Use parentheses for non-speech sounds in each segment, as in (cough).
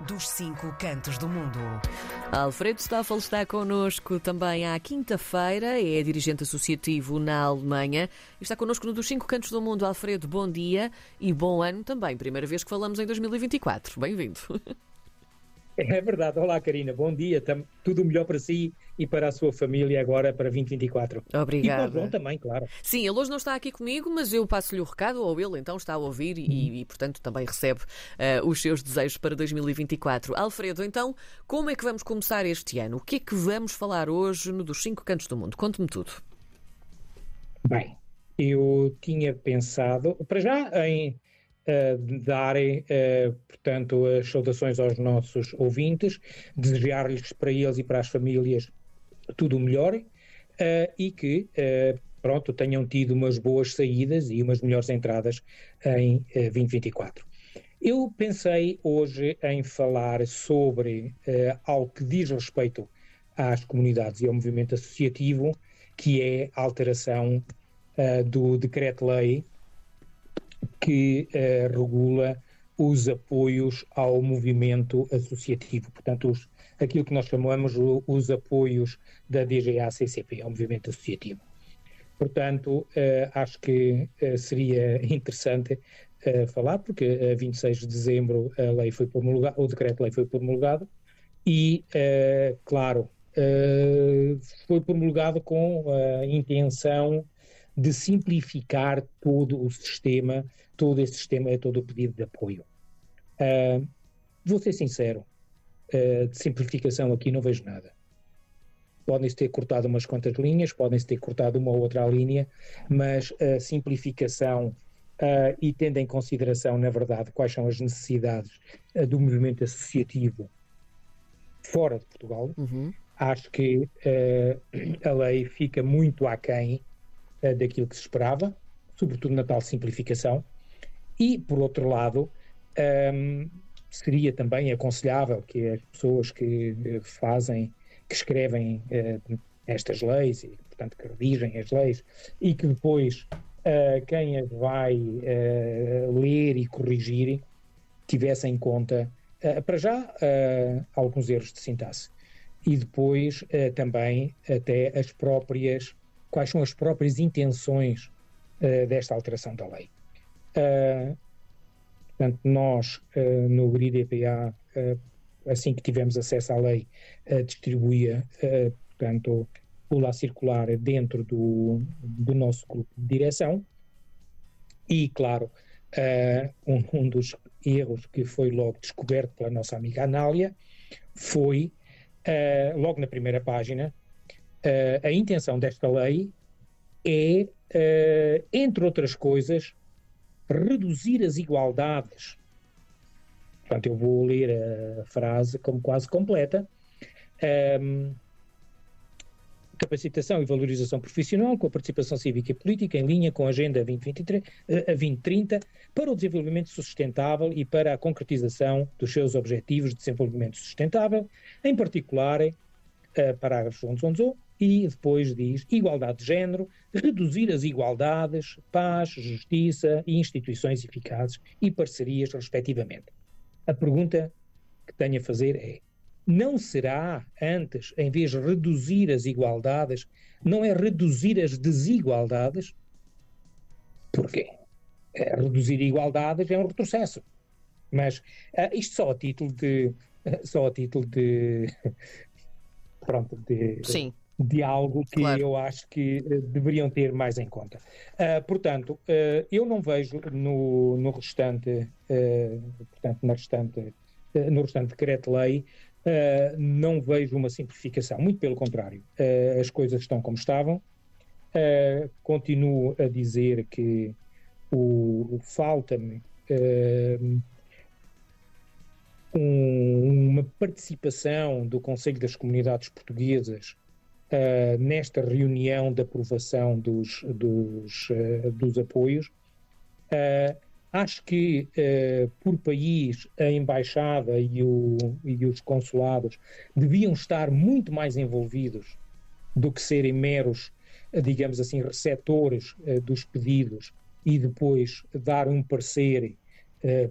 dos cinco cantos do mundo. Alfredo Stoffel está connosco também à quinta-feira, é dirigente associativo na Alemanha e está connosco no dos cinco cantos do mundo. Alfredo, bom dia e bom ano também. Primeira vez que falamos em 2024. Bem-vindo. (laughs) É verdade. Olá, Karina. Bom dia. Tudo melhor para si e para a sua família agora para 2024. Obrigada. E para o João também, claro. Sim, ele hoje não está aqui comigo, mas eu passo-lhe o recado, ou ele então está a ouvir e, uhum. e portanto, também recebe uh, os seus desejos para 2024. Alfredo, então, como é que vamos começar este ano? O que é que vamos falar hoje no dos cinco cantos do mundo? Conte-me tudo. Bem, eu tinha pensado, para já, em uh, darem, uh, portanto, as saudações aos nossos ouvintes, desejar-lhes para eles e para as famílias tudo o melhor uh, e que, pronto, tenham tido umas boas saídas e umas melhores entradas em 2024. Eu pensei hoje em falar sobre algo que diz respeito às comunidades e ao movimento associativo, que é a alteração do decreto-lei que uh, regula os apoios ao movimento associativo, portanto, os, aquilo que nós chamamos o, os apoios da DGA-CCP, ao movimento associativo. Portanto, uh, acho que uh, seria interessante falar, porque a 26 de dezembro a lei foi promulgada, o decreto-lei foi promulgado e, claro, foi promulgado com a intenção de simplificar todo o sistema, todo esse sistema é todo o pedido de apoio. Uh, vou ser sincero, uh, de simplificação aqui não vejo nada. Podem-se ter cortado umas quantas linhas, podem-se ter cortado uma ou outra linha, mas a simplificação uh, e tendo em consideração, na verdade, quais são as necessidades do movimento associativo fora de Portugal, uhum. acho que a lei fica muito aquém uh, daquilo que se esperava, sobretudo na tal simplificação. E, por outro lado, um, seria também aconselhável que as pessoas que eh, fazem, que escrevem uh, estas leis e, portanto, que redigem as leis e que depois uh, quem as vai uh, ler e corrigir tivessem em conta, para já, alguns erros de sintaxe e depois também até as próprias quais são as próprias intenções uh, desta alteração da lei. Uh, portanto, nós, uh, no GRID-EPA, assim que tivemos acesso à lei, distribuía, portanto, o lá circular dentro do, do nosso grupo de direção e, claro, um, um, dos erros que foi logo descoberto pela nossa amiga Anália foi, logo na primeira página, Uh, a intenção desta lei é, uh, entre outras coisas, reduzir as igualdades. Portanto, eu vou ler a frase como quase completa. Um, ehm, capacitação e valorização profissional com a participação cívica e política em linha com a Agenda 2023, a 2030 para o desenvolvimento sustentável e para a concretização dos seus objetivos de desenvolvimento sustentável, em particular, uh, parágrafo 11, 11, e depois diz igualdade de género, reduzir as igualdades, paz, justiça e instituições eficazes e parcerias, respectivamente. A pergunta que tenho a fazer é: não será antes, em vez de reduzir as igualdades, não é reduzir as desigualdades? Porquê? É, reduzir igualdades é um retrocesso. Mas uh, isto só a título de. Uh, só a título de. (laughs) pronto, de. Sim de algo que claro. eu acho que uh, deveriam ter mais em conta. Uh, portanto, uh, eu não vejo no, no restante, portanto, na restante, no restante decreto-lei, não vejo uma simplificação, muito pelo contrário. as coisas estão como estavam. continuo a dizer que o, falta-me um, uma participação do Conselho das Comunidades Portuguesas uh, nesta reunião de aprovação dos, dos, uh, dos apoios. Uh, acho que, por país, a embaixada e, o, e os consulados deviam estar muito mais envolvidos do que serem meros, digamos assim, receptores dos pedidos e depois dar um parecer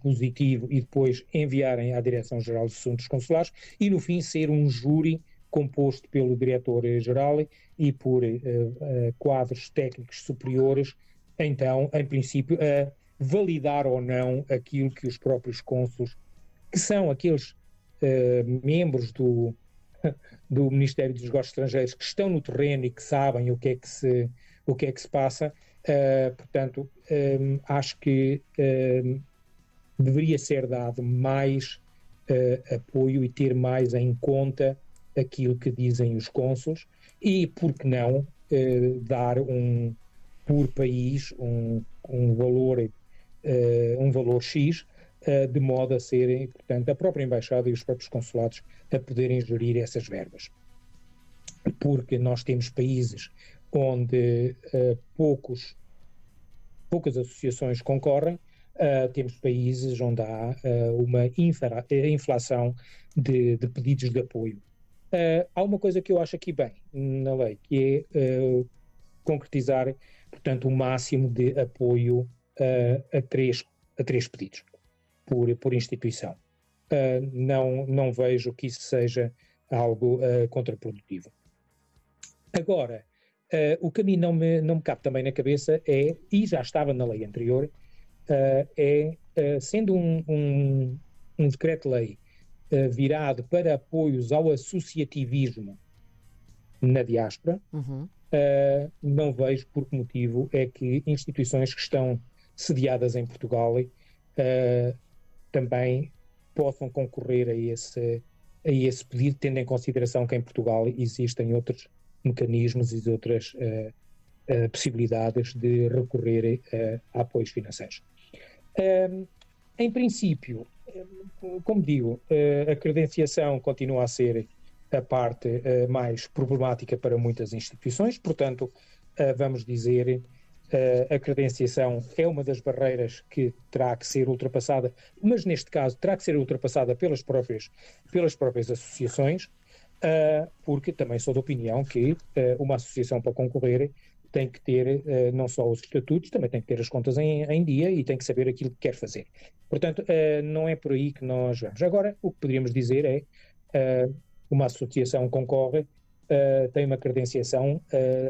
positivo e depois enviarem à Direção-Geral dos Assuntos Consulares e, no fim, ser um júri composto pelo Diretor-Geral e por uh, uh, quadros técnicos superiores, então, em princípio, a validar ou não aquilo que os próprios cônsules, que são aqueles membros do, (laughs) do Ministério dos Negócios Estrangeiros que estão no terreno e que sabem o que é que se, o que é que se passa, portanto, um, acho que deveria ser dado mais uh, apoio e ter mais em conta aquilo que dizem os cônsules e, por que não, uh, dar um, por país um, um valor, uh, um valor X, de modo a serem, portanto, a própria Embaixada e os próprios consulados a poderem gerir essas verbas. Porque nós temos países onde poucos poucas associações concorrem, uh, temos países onde há uh, uma infra, eh, inflação de, de, pedidos de apoio. Uh, há uma coisa que eu acho aqui bem na lei, que é concretizar, portanto, o máximo de apoio a, três, a três pedidos por, por instituição. não, não vejo que isso seja algo contraprodutivo. Agora, Uh, o que a mim não me, não me cabe também na cabeça é, e já estava na lei anterior, uh, é, uh, sendo um, um, um decreto-lei virado para apoios ao associativismo na diáspora, uhum. não vejo por que motivo é que instituições que estão sediadas em Portugal também possam concorrer a esse, a esse pedido, tendo em consideração que em Portugal existem outros mecanismos e outras uh, uh, possibilidades de recorrer uh, a apoios financeiros. Um, em princípio, como digo, a credenciação continua a ser a parte mais problemática para muitas instituições, portanto, vamos dizer, a credenciação é uma das barreiras que terá que ser ultrapassada, mas neste caso terá que ser ultrapassada pelas próprias, pelas próprias associações, porque também sou da opinião que uma associação para concorrer tem que ter uh, não só os estatutos, também tem que ter as contas em, em dia e tem que saber aquilo que quer fazer. Portanto, não é por aí que nós vamos. Agora, o que poderíamos dizer é uma associação concorre, tem uma credenciação,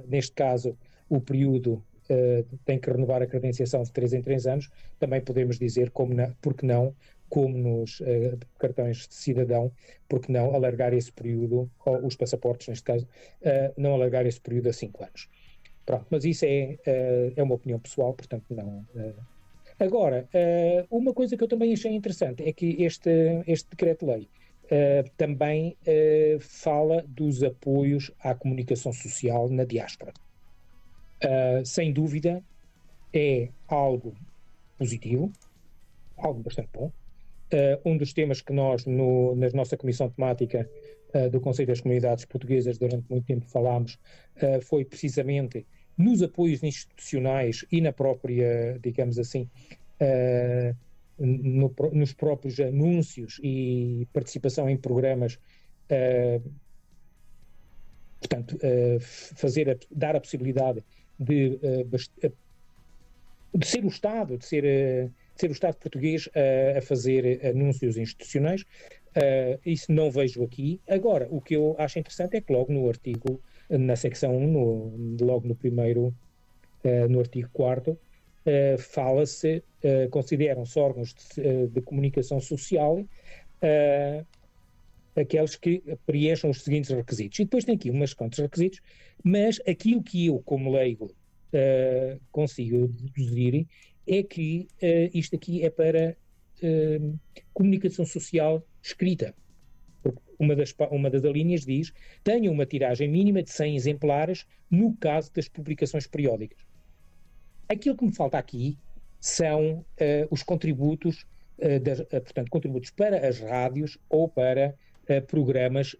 neste caso, o período Uh, tem que renovar a credenciação de 3 em 3 anos, também podemos dizer, como na, porque não, como nos uh, cartões de cidadão, porque não alargar esse período, ou os passaportes neste caso, uh, não alargar esse período a 5 anos. Pronto, mas isso é, uh, é uma opinião pessoal, portanto não... Agora, uma coisa que eu também achei interessante é que este, este decreto-lei também fala dos apoios à comunicação social na diáspora. sem dúvida, é algo positivo, algo bastante bom, Uh, um dos temas que nós, no, na nossa comissão temática uh, do Conselho das Comunidades Portuguesas, durante muito tempo falámos, uh, foi precisamente nos apoios institucionais e na própria, digamos assim, no, nos próprios anúncios e participação em programas, portanto, fazer, a, dar a possibilidade de, de ser o Estado, de ser ser o Estado português a, a fazer anúncios institucionais. Uh, isso não vejo aqui. Agora, o que eu acho interessante é que logo no artigo, na secção 1, no, logo no primeiro, uh, no artigo 4 uh, fala-se, consideram-se órgãos de, de, comunicação social aqueles que preencham os seguintes requisitos. E depois tem aqui umas quantos requisitos, mas aquilo que eu, como leigo, consigo deduzir é que uh, isto aqui é para uh, comunicação social escrita. Uma das, uma das alíneas diz: tenha uma tiragem mínima de 100 exemplares no caso das publicações periódicas. Aquilo que me falta aqui são uh, os contributos, das, portanto, contributos para as rádios ou para programas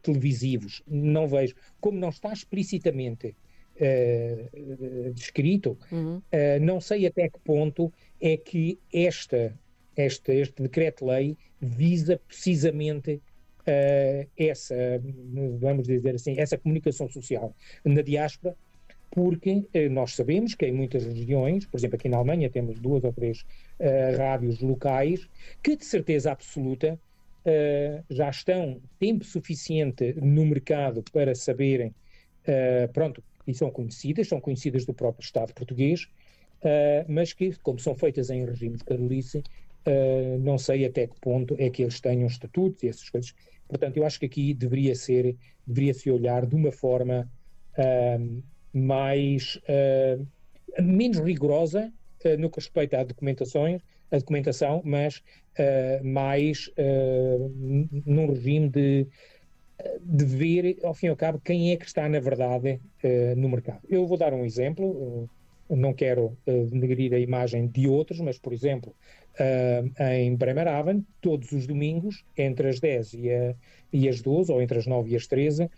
televisivos. Não vejo. Como não está explicitamente uh, descrito, uhum. uh, não sei até que ponto é que esta, esta, este decreto-lei visa precisamente uh, essa, vamos dizer assim, essa comunicação social na diáspora, porque nós sabemos que em muitas regiões, por exemplo, aqui na Alemanha temos duas ou três rádios locais que, de certeza absoluta, uh, já estão tempo suficiente no mercado para saberem, uh, pronto, e são conhecidas, são conhecidas do próprio Estado português, mas que, como são feitas em regime de carolice, não sei até que ponto é que eles tenham estatutos e essas coisas. Portanto, eu acho que aqui deveria ser, deveria se olhar de uma forma mais menos rigorosa uh, no que respeita à documentações, a documentação, mas uh, mais uh, num regime de, de ver, ao fim e ao cabo, quem é que está na verdade no mercado. Eu vou dar um exemplo, não quero denegrir a imagem de outros, mas, por exemplo, em Bremerhaven, todos os domingos, entre as 10 e, a, e as 12, ou entre as 9 e as 13,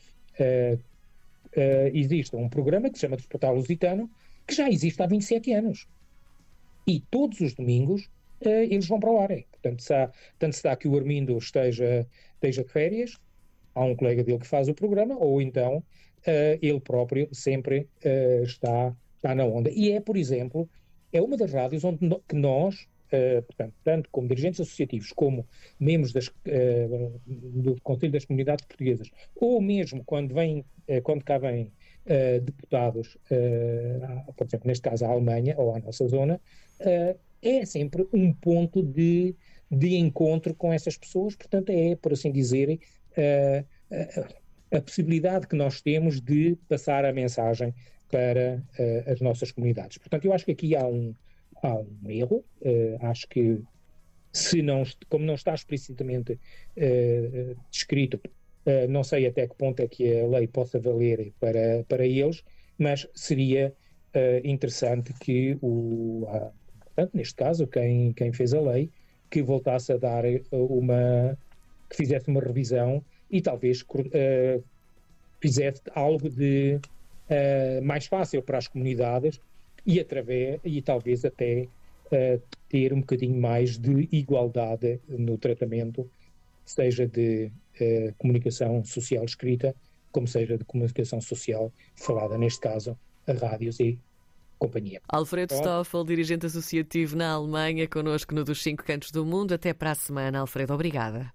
existe um programa que se chama Despertar Lusitano, que já existe há 27 anos e todos os domingos uh, eles vão para o ar. Portanto, se há, tanto se dá que o Armindo esteja, esteja de férias, há um colega dele que faz o programa, ou então uh, ele próprio sempre uh, está, está na onda. E é, por exemplo, é uma das rádios onde no, que nós, portanto, tanto como dirigentes associativos, como membros das, do Conselho das Comunidades Portuguesas, ou mesmo quando, vem, quando cá vêm uh, deputados, uh, por exemplo, neste caso à Alemanha ou à nossa zona, uh, é sempre um ponto de, de encontro com essas pessoas, portanto, é, por assim dizer, a possibilidade que nós temos de passar a mensagem para as nossas comunidades. Portanto, eu acho que aqui há um, há um erro, acho que se não, como não está explicitamente descrito Uh, não sei até que ponto é que a lei possa valer para, para eles, mas seria uh, interessante que o, uh, portanto, neste caso, quem, quem fez a lei, que voltasse a dar uma, que fizesse uma revisão e talvez fizesse algo de mais fácil para as comunidades e através, e talvez até ter um bocadinho mais de igualdade no tratamento, seja de comunicação social escrita, como seja de comunicação social falada, neste caso, a rádios e companhia. Alfredo Stoffel, dirigente associativo na Alemanha, connosco no dos Cinco Cantos do Mundo. Até para a semana, Alfredo. Obrigada.